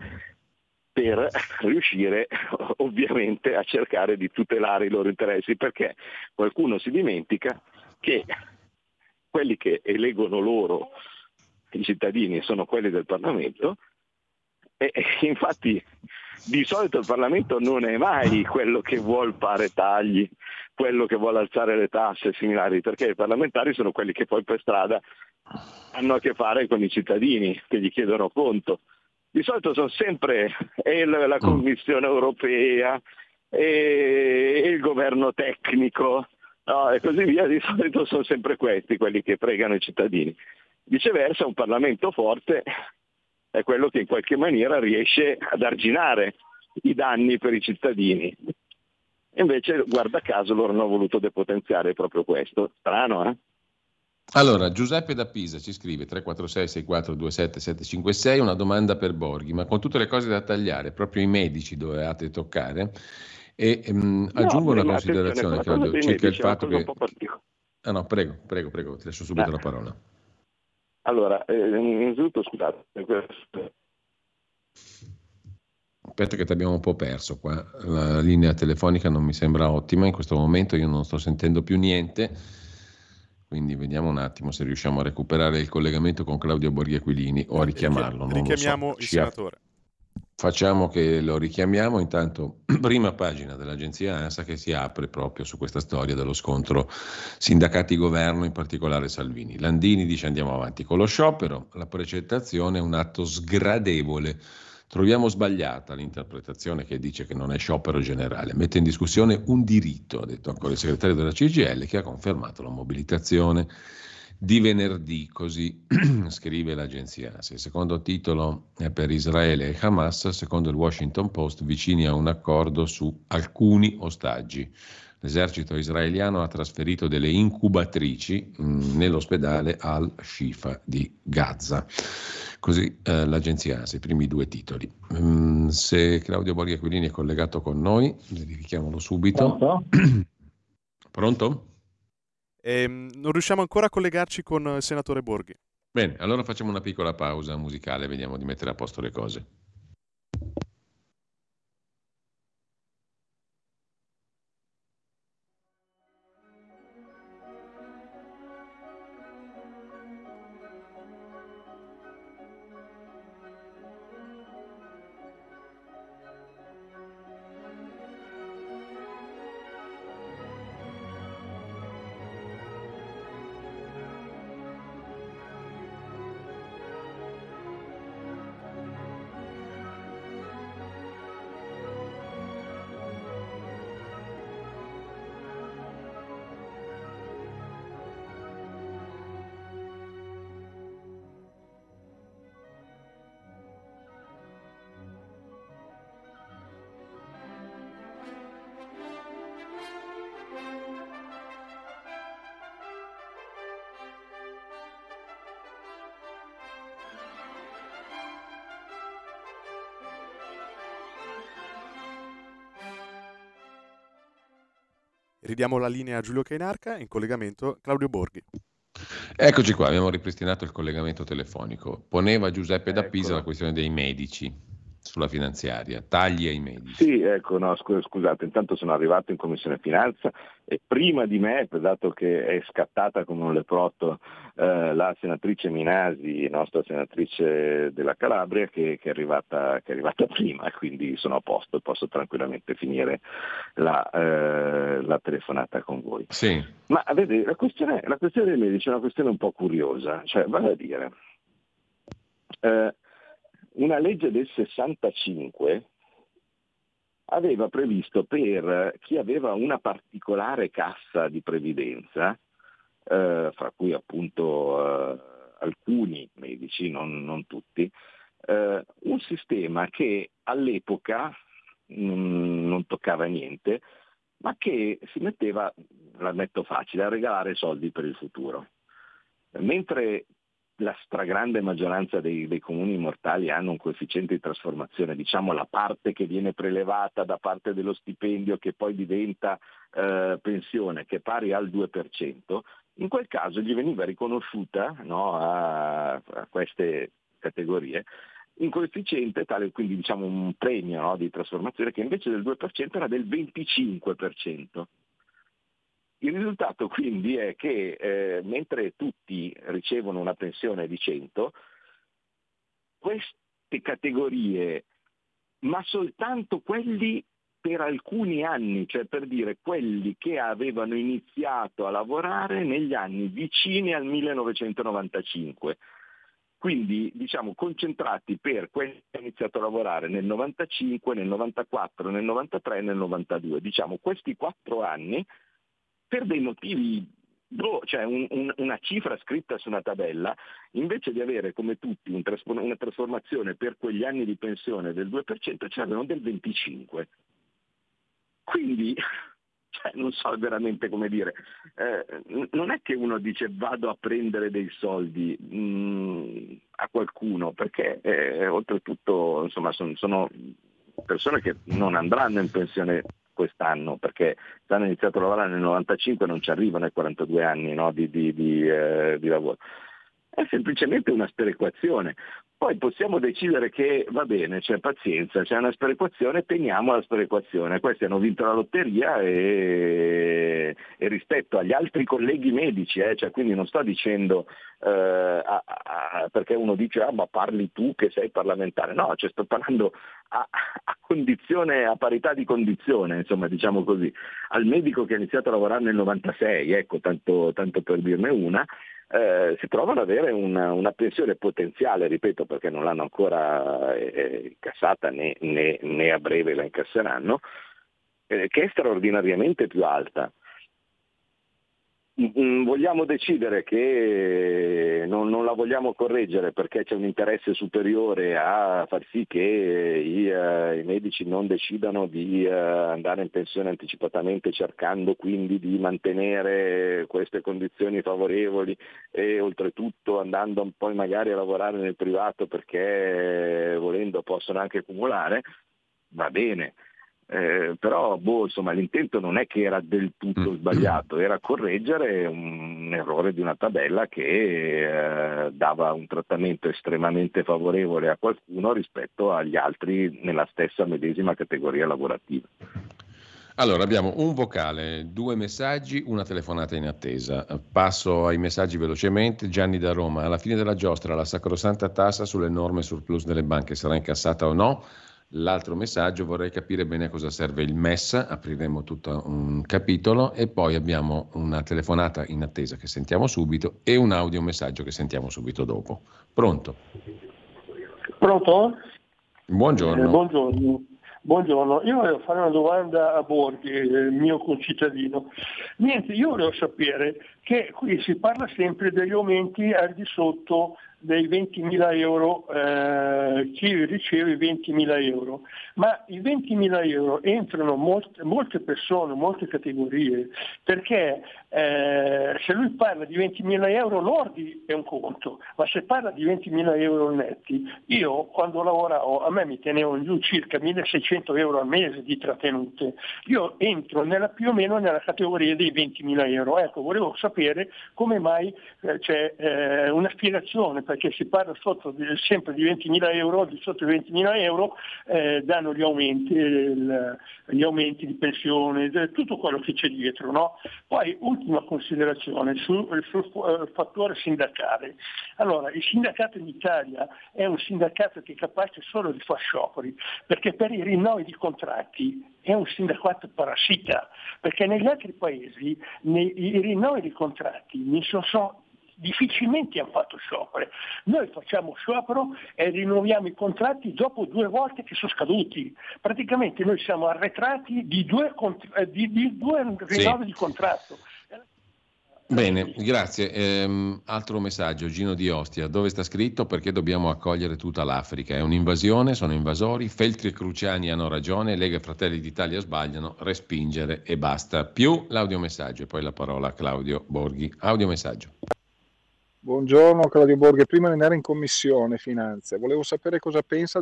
per riuscire (laughs) ovviamente a cercare di tutelare i loro interessi, perché qualcuno si dimentica che quelli che eleggono loro i cittadini sono quelli del Parlamento e, e (laughs) infatti di solito il Parlamento non è mai quello che vuole fare tagli, quello che vuole alzare le tasse e similari, perché i parlamentari sono quelli che poi per strada hanno a che fare con i cittadini che gli chiedono conto. Di solito sono sempre la, la Commissione europea e il governo tecnico no, e così via, di solito sono sempre questi quelli che pregano i cittadini. Viceversa un Parlamento forte è quello che in qualche maniera riesce ad arginare i danni per i cittadini. E invece, guarda caso, loro hanno voluto depotenziare proprio questo. Strano, eh? Allora, Giuseppe da Pisa ci scrive 346 6427 756 una domanda per Borghi, ma con tutte le cose da tagliare, proprio i medici dovevate toccare. E aggiungo No, una ma considerazione, Claudio, circa il medici è una fatto che... Ah no, prego, prego, prego, ti lascio subito Eh. la parola. Allora, eh, innanzitutto scusate, Aspetta che ti abbiamo un po' perso qua, la linea telefonica non mi sembra ottima, in questo momento io non sto sentendo più niente, quindi vediamo un attimo se riusciamo a recuperare il collegamento con Claudio Borghi Aquilini o a richiamarlo. non lo so. Richiamiamo il Ci ha- senatore. Facciamo che lo richiamiamo, intanto (clears throat) prima pagina dell'agenzia ANSA che si apre proprio su questa storia dello scontro sindacati-governo, in particolare Salvini. Landini dice andiamo avanti con lo sciopero, la precettazione è un atto sgradevole. Troviamo sbagliata l'interpretazione che dice che non è sciopero generale, mette in discussione un diritto, ha detto ancora il segretario della CGL che ha confermato la mobilitazione di venerdì, così (clears throat) scrive l'agenzia ANSA. Il secondo titolo è per Israele e Hamas, secondo il Washington Post, vicini a un accordo su alcuni ostaggi. L'esercito israeliano ha trasferito delle incubatrici mh, mm, nell'ospedale al-Shifa di Gaza. Così eh, l'agenzia ANSA, i primi due titoli. Mm, se Claudio Borghi Aquilini è collegato con noi, verifichiamolo subito. Pronto? (clears throat) Pronto? Ehm, non riusciamo ancora a collegarci con il senatore Borghi. Bene, allora facciamo una piccola pausa musicale, vediamo di mettere a posto le cose. Ridiamo la linea a Giulio Cainarca, in collegamento Claudio Borghi. Eccoci qua, abbiamo ripristinato il collegamento telefonico. Poneva Giuseppe da Pisa la questione dei medici sulla finanziaria, tagli ai medici. Sì, ecco, no, scusate, intanto sono arrivato in Commissione Finanza e prima di me, dato che è scattata come un leprotto eh, la senatrice Minasi, nostra senatrice della Calabria, che, che, è, arrivata, che è, arrivata, (laughs) prima, quindi sono a posto, posso tranquillamente finire la, eh, la telefonata con voi. Sì. Ma vedi, la questione, la questione dei medici è una questione un po' curiosa, cioè vale a dire... Eh, una legge del 65 aveva previsto per chi aveva una particolare cassa di previdenza, eh, fra cui appunto eh, alcuni medici, non, non tutti, eh, un sistema che all'epoca mh, non toccava niente, ma che si metteva, la metto facile, a regalare soldi per il futuro. Mentre la stragrande maggioranza dei, dei, comuni mortali hanno un coefficiente di trasformazione, diciamo la parte che viene prelevata da parte dello stipendio che poi diventa eh, pensione, che è pari al 2%, in quel caso gli veniva riconosciuta no, a, a, queste categorie un coefficiente tale, quindi diciamo un premio no, di trasformazione che invece del 2% era del 25%. Il risultato quindi è che eh, mentre tutti ricevono una pensione di 100, queste categorie, ma soltanto quelli per alcuni anni, cioè per dire quelli che avevano iniziato a lavorare negli anni vicini al 1995. Quindi diciamo concentrati per quelli che hanno iniziato a lavorare nel 95, nel 94, nel 93 e nel 92. Diciamo questi quattro anni per dei motivi boh, cioè un, un, una cifra scritta su una tabella, invece di avere come tutti un una trasformazione per quegli anni di pensione del 2%, ce l'avevano del 25%. Quindi, (laughs) cioè, non so veramente come dire, eh, non è che uno dice vado a prendere dei soldi mh, mm, a qualcuno, perché eh, oltretutto insomma, son, sono persone che non andranno in pensione quest'anno, perché hanno iniziato a lavorare nel 95 non ci arrivano ai 42 anni no, di, di, di, eh, di, lavoro. È semplicemente una sperequazione. Poi possiamo decidere che va bene, c'è pazienza, c'è una sperequazione, teniamo la sperequazione. Questi hanno vinto la lotteria e, e rispetto agli altri colleghi medici, eh, cioè, quindi non sto dicendo eh, a, a, perché uno dice ah ma parli tu che sei parlamentare, no, cioè, sto parlando a, a, condizione, a parità di condizione, insomma diciamo così, al medico che ha iniziato a lavorare nel 96, ecco, tanto, tanto per dirne una, eh, si trovano ad avere una, una, pensione potenziale, ripeto perché non l'hanno ancora eh, incassata né, né, né, a breve la incasseranno, eh, che è straordinariamente più alta. Mm, vogliamo decidere che non, non, la vogliamo correggere perché c'è un interesse superiore a far sì che i, uh, i medici non decidano di uh, andare in pensione anticipatamente cercando quindi di mantenere queste condizioni favorevoli e oltretutto andando poi magari a lavorare nel privato perché volendo possono anche accumulare, va bene eh, però boh, insomma, l'intento non è che era del tutto mm. sbagliato, era correggere un errore di una tabella che eh, dava un trattamento estremamente favorevole a qualcuno rispetto agli altri nella stessa medesima categoria lavorativa. Allora, abbiamo un vocale, due messaggi, una telefonata in attesa. Passo ai messaggi velocemente. Gianni da Roma, alla fine della giostra la sacrosanta tassa sull'enorme surplus delle banche sarà incassata o no? L'altro messaggio vorrei capire bene a cosa serve il MES, apriremo tutto un capitolo e poi abbiamo una telefonata in attesa che sentiamo subito e un audiomessaggio che sentiamo subito dopo. Pronto? Pronto? Buongiorno. Eh, buongiorno. Buongiorno, io volevo fare una domanda a Borghi, il mio concittadino. Niente, io volevo sapere che qui si parla sempre degli aumenti al di sotto dei 20.000 euro, eh, chi riceve 20.000 euro, ma i 20.000 euro entrano molte, molte persone, molte categorie, perché eh, se lui parla di 20.000 euro lordi è un conto, ma se parla di 20.000 euro netti, io quando lavoravo a me mi tenevano giù circa 1.600 euro al mese di trattenute, io entro nella, più o meno nella categoria dei 20.000 euro, ecco volevo sapere come mai eh, c'è eh, una spiegazione perché si parla di, sempre di 20.000 euro, di sotto i 20.000 euro eh, danno gli aumenti, il, gli aumenti di pensione, tutto quello che c'è dietro. No? Poi ultima considerazione sul, sul uh, fattore sindacale. Allora, il sindacato in Italia è un sindacato che è capace solo di fare scioperi, perché per i rinnovi di contratti è un sindacato parassita, perché negli altri paesi nei, i rinnovi di contratti mi sono difficilmente hanno fatto sciopero. Noi facciamo sciopero e rinnoviamo i contratti dopo due volte che sono scaduti. Praticamente noi siamo arretrati di due, eh, di, di due rinnovi sì. di contratto. Bene, grazie. Ehm, altro messaggio, Gino di Ostia, dove sta scritto perché dobbiamo accogliere tutta l'Africa? È un'invasione, sono invasori, Feltri e Cruciani hanno ragione, Lega e Fratelli d'Italia sbagliano, respingere e basta. Più l'audiomessaggio e poi la parola a Claudio Borghi. Audiomessaggio. Buongiorno Claudio Borghi, prima di andare in commissione finanze, volevo sapere cosa pensa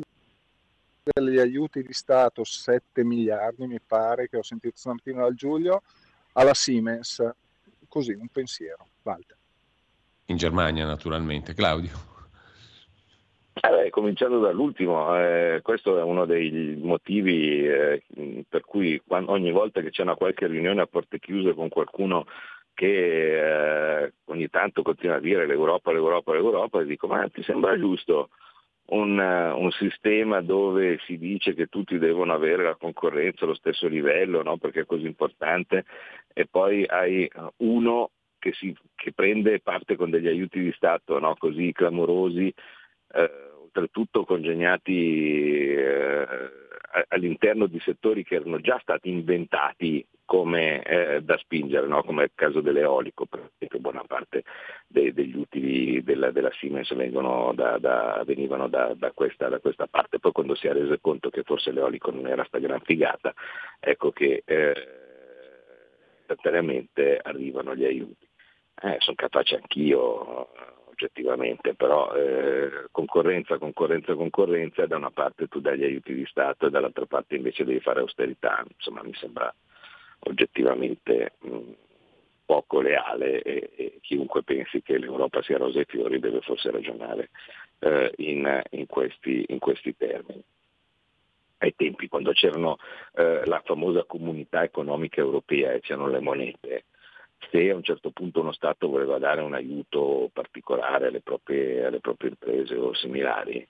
degli aiuti di Stato, 7 miliardi mi pare, che ho sentito stamattina dal Giulio, alla Siemens. Così, un pensiero. Walter. In Germania naturalmente. Claudio. Eh beh, cominciando dall'ultimo, eh, questo è uno dei motivi eh, per cui quando, ogni volta che c'è una qualche riunione a porte chiuse con qualcuno che eh, ogni tanto continua a dire l'Europa, l'Europa, l'Europa, e dico ma ti sembra giusto un, un, sistema dove si dice che tutti devono avere la concorrenza allo stesso livello, no? perché è così importante, e poi hai uno che, si, che prende parte con degli aiuti di Stato no? così clamorosi, eh, oltretutto congegnati eh, all'interno di settori che erano già stati inventati come eh, da spingere, no? come il caso dell'eolico, perché buona parte dei, degli utili della, della Siemens da, da, venivano da, da, questa, da, questa, parte, poi quando si è reso conto che forse l'eolico non era sta gran figata, ecco che eh, istantaneamente arrivano gli aiuti. Eh, sono capace anch'io oggettivamente, però eh, concorrenza, concorrenza, concorrenza, da una parte tu dai gli aiuti di Stato e dall'altra parte invece devi fare austerità, insomma mi sembra oggettivamente mh, mm, poco leale e, e, chiunque pensi che l'Europa sia rosa e fiori deve forse ragionare eh, in, in, questi, in, questi, termini. Ai tempi, quando c'erano eh, la famosa comunità economica europea e c'erano le monete, se a un certo punto uno Stato voleva dare un aiuto particolare alle proprie, alle proprie imprese o similari,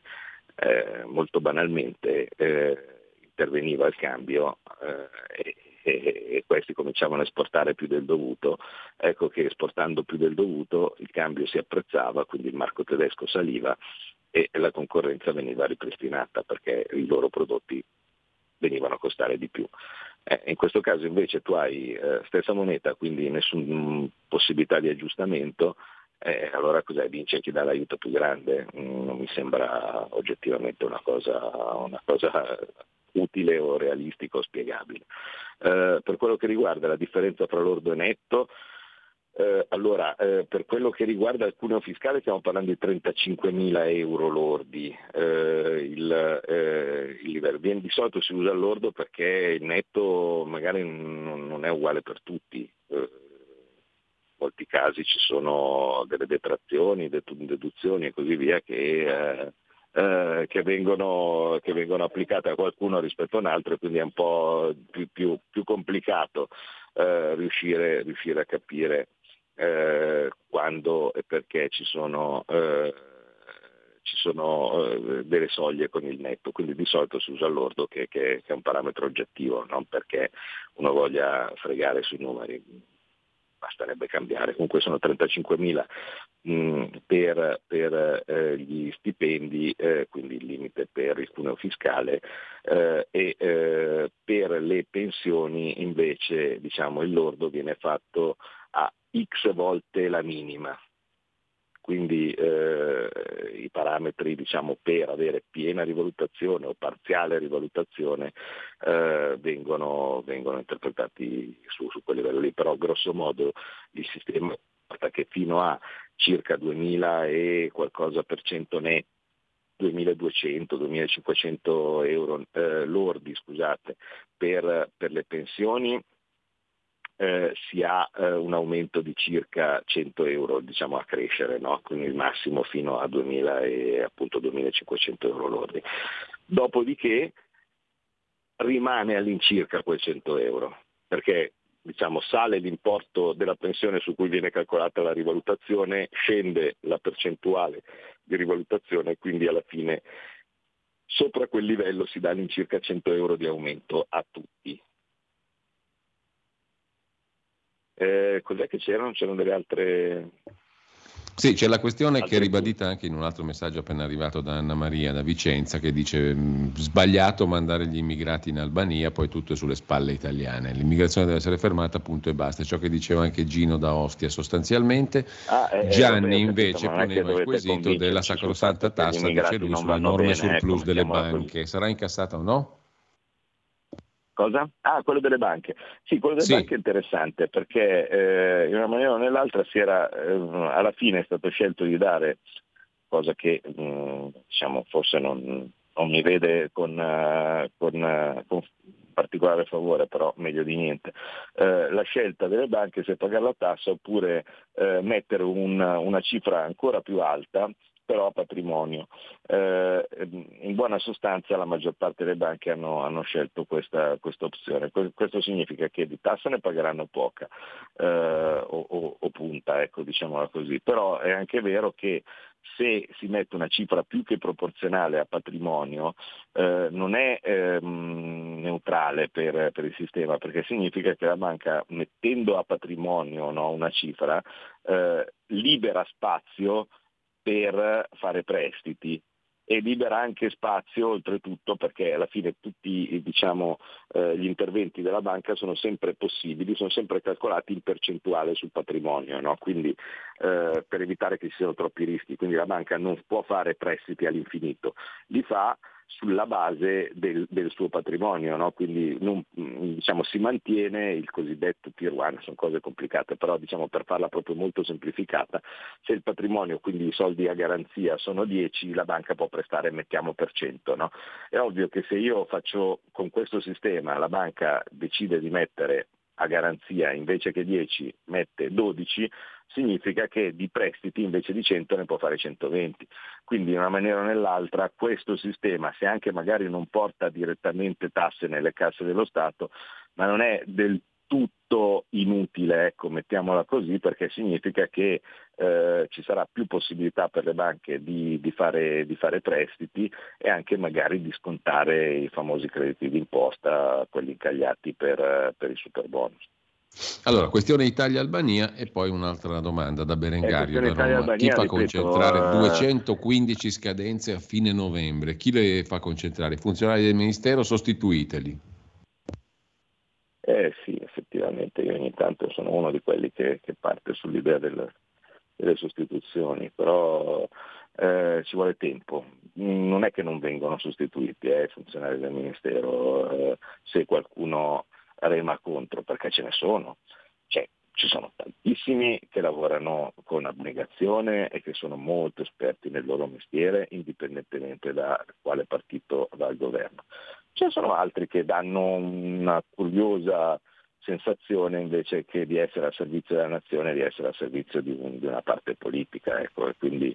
eh, molto banalmente eh, interveniva il cambio eh, e, e, questi cominciavano a esportare più del dovuto, ecco che esportando più del dovuto il cambio si apprezzava, quindi il marco tedesco saliva e la concorrenza veniva ripristinata perché i loro prodotti venivano a costare di più. Eh, in questo caso invece tu hai eh, stessa moneta, quindi nessuna possibilità di aggiustamento, eh, allora cos'è? Vince chi dà l'aiuto più grande? Mm, non mi sembra oggettivamente una cosa, una cosa utile o realistica o spiegabile. Eh, per quello che riguarda la differenza tra lordo e netto, eh, allora, eh, per quello che riguarda il cuneo fiscale stiamo parlando di 35 mila euro lordi, eh, il, eh, il livello. di solito si usa il lordo perché il netto magari non, non è uguale per tutti. Eh, in molti casi ci sono delle detrazioni, deduzioni e così via che eh, eh, che, vengono, che, vengono, applicate a qualcuno rispetto a un altro quindi è un po' più, più, più complicato eh, riuscire, riuscire, a capire eh, quando e perché ci sono, eh, ci sono eh, delle soglie con il netto, quindi di solito si usa l'ordo che, che, che è un parametro oggettivo, non perché uno voglia fregare sui numeri basterebbe cambiare. Comunque sono 35.000 mh, per, per eh, gli stipendi, eh, quindi il limite per il cuneo fiscale, eh, e eh, per le pensioni invece diciamo, il lordo viene fatto a x volte la minima. Quindi eh, i parametri diciamo, per avere piena rivalutazione o parziale rivalutazione eh, vengono, vengono, interpretati su, su, quel livello lì, però grosso modo il sistema che fino a circa 2000 e qualcosa per cento netto 2200-2500 euro eh, lordi scusate, per, per le pensioni eh, si ha eh, un aumento di circa 100 euro diciamo, a crescere, no? quindi il massimo fino a 2000 e appunto 2500 euro lordi. Dopodiché rimane all'incirca quel 100 euro, perché diciamo, sale l'importo della pensione su cui viene calcolata la rivalutazione, scende la percentuale di rivalutazione e quindi alla fine sopra quel livello si dà all'incirca 100 euro di aumento a tutti. Eh, cos'è che c'erano? C'erano delle altre... Sì, c'è la questione che è ribadita anche in un altro messaggio appena arrivato da Anna Maria da Vicenza che dice sbagliato mandare gli immigrati in Albania, poi tutto è sulle spalle italiane. L'immigrazione deve essere fermata, punto e basta. Ciò che diceva anche Gino da Ostia sostanzialmente. Ah, eh, eh Gianni vabbè, invece poneva il quesito della sacrosanta tassa, dice lui, sull'enorme surplus ecco, delle banche. Sarà incassata o no? Cosa? Ah, quello delle banche. Sì, quello delle sì. banche è interessante perché eh, in una maniera o nell'altra si era, eh, alla fine è stato scelto di dare, cosa che mh, mm, diciamo, forse non, non, mi vede con, uh, con, uh, con, particolare favore, però meglio di niente, eh, la scelta delle banche se pagare la tassa oppure eh, mettere un, una cifra ancora più alta però patrimonio. Eh, in buona sostanza la maggior parte delle banche hanno, hanno scelto questa, questa, opzione. Questo significa che di tassa ne pagheranno poca eh, o, o, o, punta, ecco, diciamola così. Però è anche vero che se si mette una cifra più che proporzionale a patrimonio eh, non è ehm, neutrale per, per, il sistema perché significa che la banca mettendo a patrimonio no, una cifra eh, libera spazio per fare prestiti e libera anche spazio oltretutto perché alla fine tutti diciamo, eh, gli interventi della banca sono sempre possibili, sono sempre calcolati in percentuale sul patrimonio, no? quindi eh, per evitare che ci siano troppi rischi, quindi la banca non può fare prestiti all'infinito, li fa sulla base del, del suo patrimonio, no? quindi non, diciamo, si mantiene il cosiddetto tier 1, sono cose complicate, però diciamo, per farla proprio molto semplificata, se il patrimonio, quindi i soldi a garanzia sono 10, la banca può prestare mettiamo per 100. No? È ovvio che se io faccio con questo sistema, la banca decide di mettere a garanzia invece che 10 mette 12, significa che di prestiti invece di 100 ne può fare 120. Quindi in una maniera o nell'altra questo sistema, se anche magari non porta direttamente tasse nelle casse dello Stato, ma non è del tutto inutile, ecco, mettiamola così, perché significa che eh, ci sarà più possibilità per le banche di, di, fare, di, fare, prestiti e anche magari di scontare i famosi crediti d'imposta, quelli incagliati per, per il super bonus. Allora, questione Italia-Albania e poi un'altra domanda da Berengario. Eh, da Roma. Chi fa ripeto, concentrare eh, 215 scadenze a fine novembre? Chi le fa concentrare? I funzionari del Ministero? Sostituiteli. Eh sì, effettivamente io ogni tanto sono uno di quelli che, che parte sull'idea del- delle sostituzioni, però eh, ci vuole tempo. Non è che non vengono sostituiti eh, i funzionari del Ministero eh, se qualcuno rema contro, perché ce ne sono. Cioè, ci sono tantissimi che lavorano con abnegazione e che sono molto esperti nel loro mestiere, indipendentemente da quale partito va al governo. Ce ne sono altri che danno una curiosa sensazione invece che di essere a servizio della nazione, di essere a servizio di, un- di una parte politica, ecco, e quindi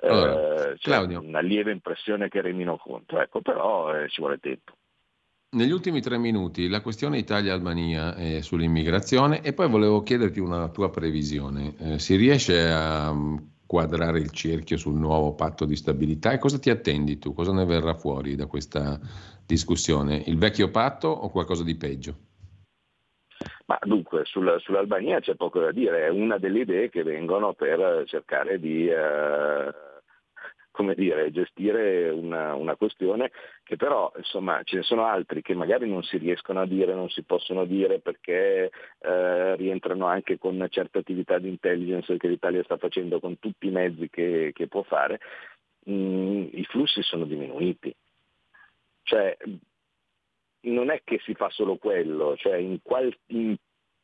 eh, Allora, c'è Claudio. una lieve impressione che remino contro, ecco, però eh, ci vuole tempo. Negli ultimi tre minuti la questione Italia-Albania è sull'immigrazione e poi volevo chiederti una tua previsione. Eh, si riesce a quadrare il cerchio sul nuovo patto di stabilità e cosa ti attendi tu? Cosa ne verrà fuori da questa discussione? Il vecchio patto o qualcosa di peggio? Ma dunque, sul- sull'Albania c'è poco da dire, è una delle idee che vengono per cercare di eh, come dire, gestire una, una questione che però insomma ce ne sono altri che magari non si riescono a dire, non si possono dire perché eh, rientrano anche con certe attività di intelligence che l'Italia sta facendo con tutti i mezzi che, che può fare, Mm, i flussi sono diminuiti. Cioè, non è che si fa solo quello, cioè in qualche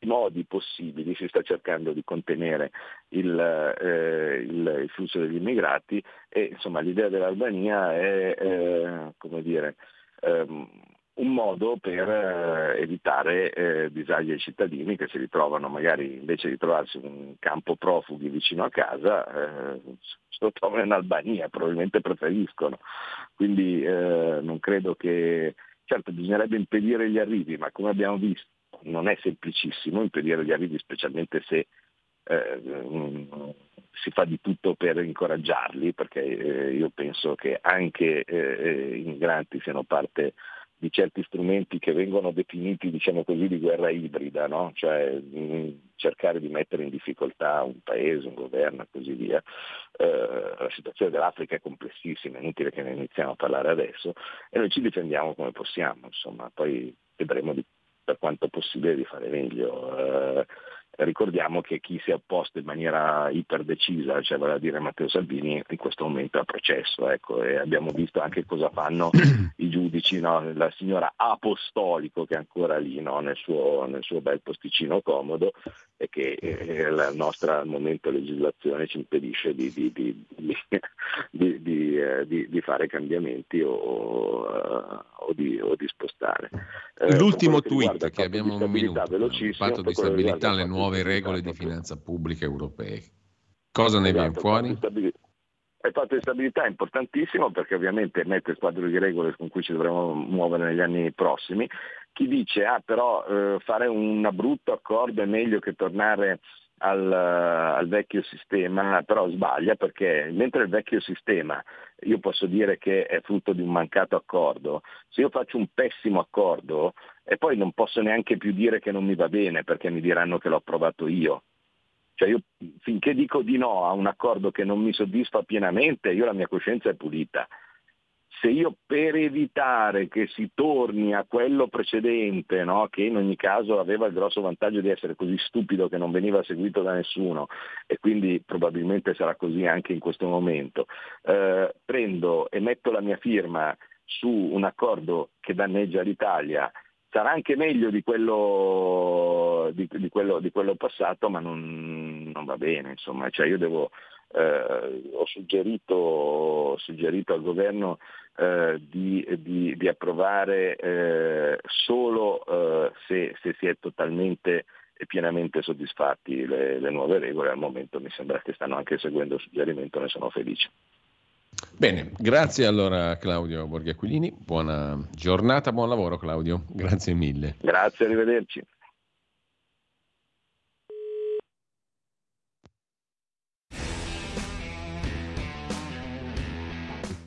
modi possibili si sta cercando di contenere il, eh, il- flusso degli immigrati e insomma l'idea dell'Albania è eh, come dire, ehm, un modo per eh, evitare eh, disagi ai cittadini che si ritrovano magari invece di trovarsi un campo profughi vicino a casa, eh, se (laughs) lo trovano in Albania, probabilmente preferiscono. Quindi eh, non credo che, certo bisognerebbe impedire gli arrivi, ma come abbiamo visto non è semplicissimo impedire gli arrivi, specialmente se eh, mm, si fa di tutto per incoraggiarli, perché eh, io penso che anche eh, i migranti siano parte di certi strumenti che vengono definiti, diciamo così, di guerra ibrida, no? cioè mh, cercare di mettere in difficoltà un paese, un governo e così via. Eh, la situazione dell'Africa è complessissima, è inutile che ne iniziamo a parlare adesso e noi ci difendiamo come possiamo, insomma, poi vedremo di- per quanto possibile di fare meglio. Eh, ricordiamo che chi si è opposto in maniera iperdecisa, cioè vale a dire Matteo Salvini, in questo momento è a processo, ecco, e abbiamo visto anche cosa fanno (clears throat) i giudici, no? la signora Apostolico che è ancora lì no? nel, suo, nel suo bel posticino comodo e che eh, la nostra al momento legislazione ci impedisce di, di- di- di- (laughs) di- di, eh, di- fare cambiamenti o, eh, o di, o di spostare. Eh, L'ultimo tweet che abbiamo un minuto, il patto di stabilità, le nuove regole di finanza pubblica europee. Cosa ne Esatto, viene fuori? Il patto di stabilità è importantissimo perché ovviamente mette il quadro di regole con cui ci dovremo muovere negli anni prossimi. Chi dice ah però eh, fare un brutto accordo è meglio che tornare al, al vecchio sistema, però sbaglia perché mentre il vecchio sistema io posso dire che è frutto di un mancato accordo, se io faccio un pessimo accordo e poi non posso neanche più dire che non mi va bene perché mi diranno che l'ho approvato io. Cioè io finché dico di no a un accordo che non mi soddisfa pienamente, io la mia coscienza è pulita. Se io per evitare che si torni a quello precedente, no, che in ogni caso aveva il grosso vantaggio di essere così stupido che non veniva seguito da nessuno e quindi probabilmente sarà così anche in questo momento, eh, prendo e metto la mia firma su un accordo che danneggia l'Italia sarà anche meglio di quello, di, di quello, di quello passato, ma non, non va bene. Insomma. Cioè io devo, eh, ho, suggerito, suggerito al governo eh, di, di, di, approvare eh, solo eh, se, se, si è totalmente e pienamente soddisfatti le, le nuove regole. Al momento mi sembra che stanno anche seguendo il suggerimento, ne sono felice. Bene, grazie allora Claudio Borghiaquilini, buona giornata, buon lavoro Claudio, grazie mille. Grazie, arrivederci.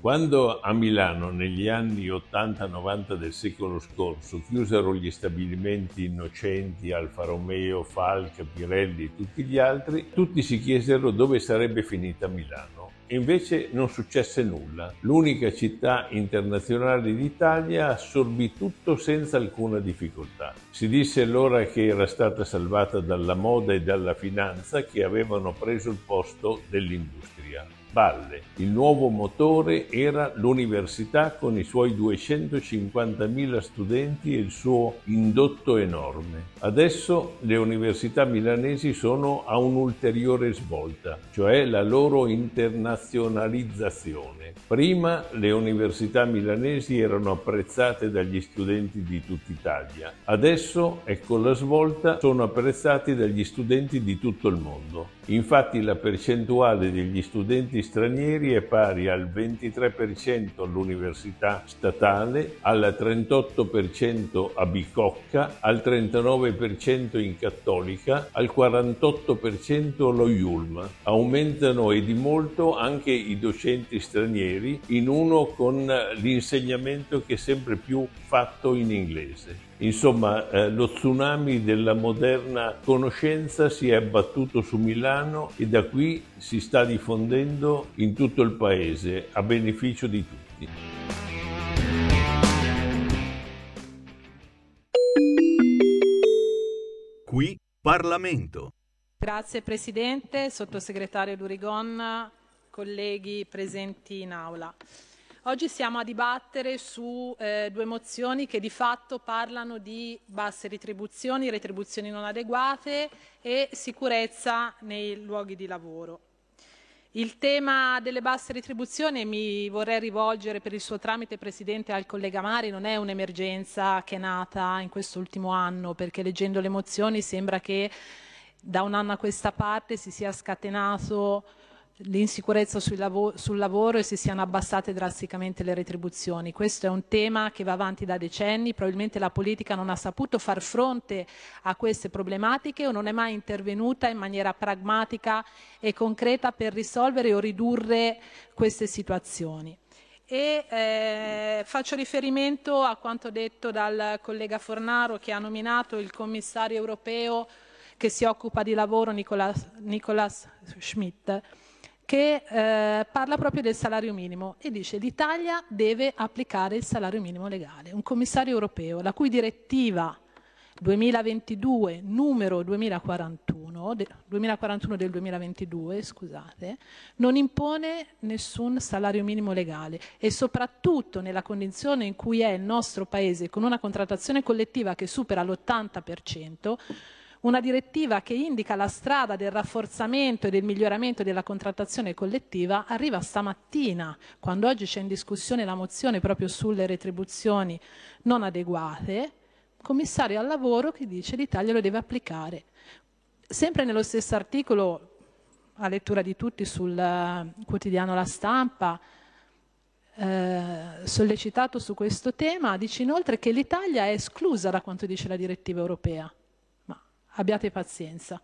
Quando a Milano negli anni 80-90 del secolo scorso chiusero gli stabilimenti innocenti Alfa Romeo, Falca, Pirelli e tutti gli altri, tutti si chiesero dove sarebbe finita Milano. Invece non successe nulla. L'unica città internazionale d'Italia assorbì tutto senza alcuna difficoltà. Si disse allora che era stata salvata dalla moda e dalla finanza che avevano preso il posto dell'industria balle. Il nuovo motore era l'università con i suoi 250.000 studenti e il suo indotto enorme. Adesso le università milanesi sono a un'ulteriore svolta, cioè la loro internazionalizzazione. Prima le università milanesi erano apprezzate dagli studenti di tutta Italia, adesso, ecco la svolta, sono apprezzati dagli studenti di tutto il mondo. Infatti la percentuale degli studenti stranieri è pari al 23% all'università statale, al 38% a Bicocca, al 39% in cattolica, al 48% allo IULM. Aumentano e di molto anche i docenti stranieri, in uno con l'insegnamento che è sempre più fatto in inglese. Insomma, eh, lo tsunami della moderna conoscenza si è abbattuto su Milano e da qui si sta diffondendo in tutto il paese a beneficio di tutti. Qui Parlamento. Grazie Presidente, Sottosegretario Durigon, colleghi presenti in aula. Oggi siamo a dibattere su eh, due mozioni che di fatto parlano di basse retribuzioni, retribuzioni non adeguate e sicurezza nei luoghi di lavoro. Il tema delle basse retribuzioni, mi vorrei rivolgere per il suo tramite, Presidente, al collega Mari, non è un'emergenza che è nata in quest'ultimo anno, perché leggendo le mozioni sembra che da un anno a questa parte si sia scatenato l'insicurezza sul, lav- sul, lavoro e si siano abbassate drasticamente le retribuzioni. Questo è un tema che va avanti da decenni, probabilmente la politica non ha saputo far fronte a queste problematiche o non è mai intervenuta in maniera pragmatica e concreta per risolvere o ridurre queste situazioni. E eh, faccio riferimento a quanto detto dal collega Fornaro che ha nominato il commissario europeo che si occupa di lavoro Nicolas, Nicolas Schmidt che eh, parla proprio del salario minimo e dice l'Italia deve applicare il salario minimo legale. Un commissario europeo, la cui direttiva 2022 numero 2041, de, 2041 del 2022, scusate, non impone nessun salario minimo legale e soprattutto nella condizione in cui è il nostro paese con una contrattazione collettiva che supera l'80%, una direttiva che indica la strada del rafforzamento e del miglioramento della contrattazione collettiva arriva stamattina, quando oggi c'è in discussione la mozione proprio sulle retribuzioni non adeguate, commissario al lavoro che dice l'Italia lo deve applicare. Sempre nello stesso articolo, a lettura di tutti sul eh, quotidiano La Stampa, eh, sollecitato su questo tema, dice inoltre che l'Italia è esclusa da quanto dice la direttiva europea abbiate pazienza.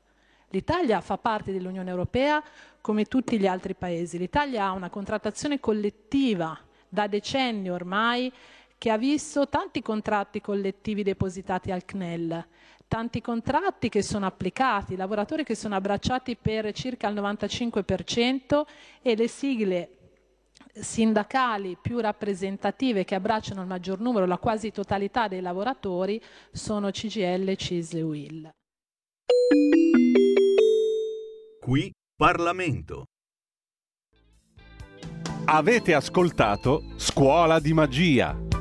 L'Italia fa parte dell'Unione Europea come tutti gli altri paesi. L'Italia ha una contrattazione collettiva da decenni ormai che ha visto tanti contratti collettivi depositati al CNEL, tanti contratti che sono applicati, lavoratori che sono abbracciati per circa il 95% e le sigle sindacali più rappresentative che abbracciano il maggior numero, la quasi totalità dei lavoratori, sono CGL, CISL e UIL. Qui Parlamento. Avete ascoltato Scuola di Magia.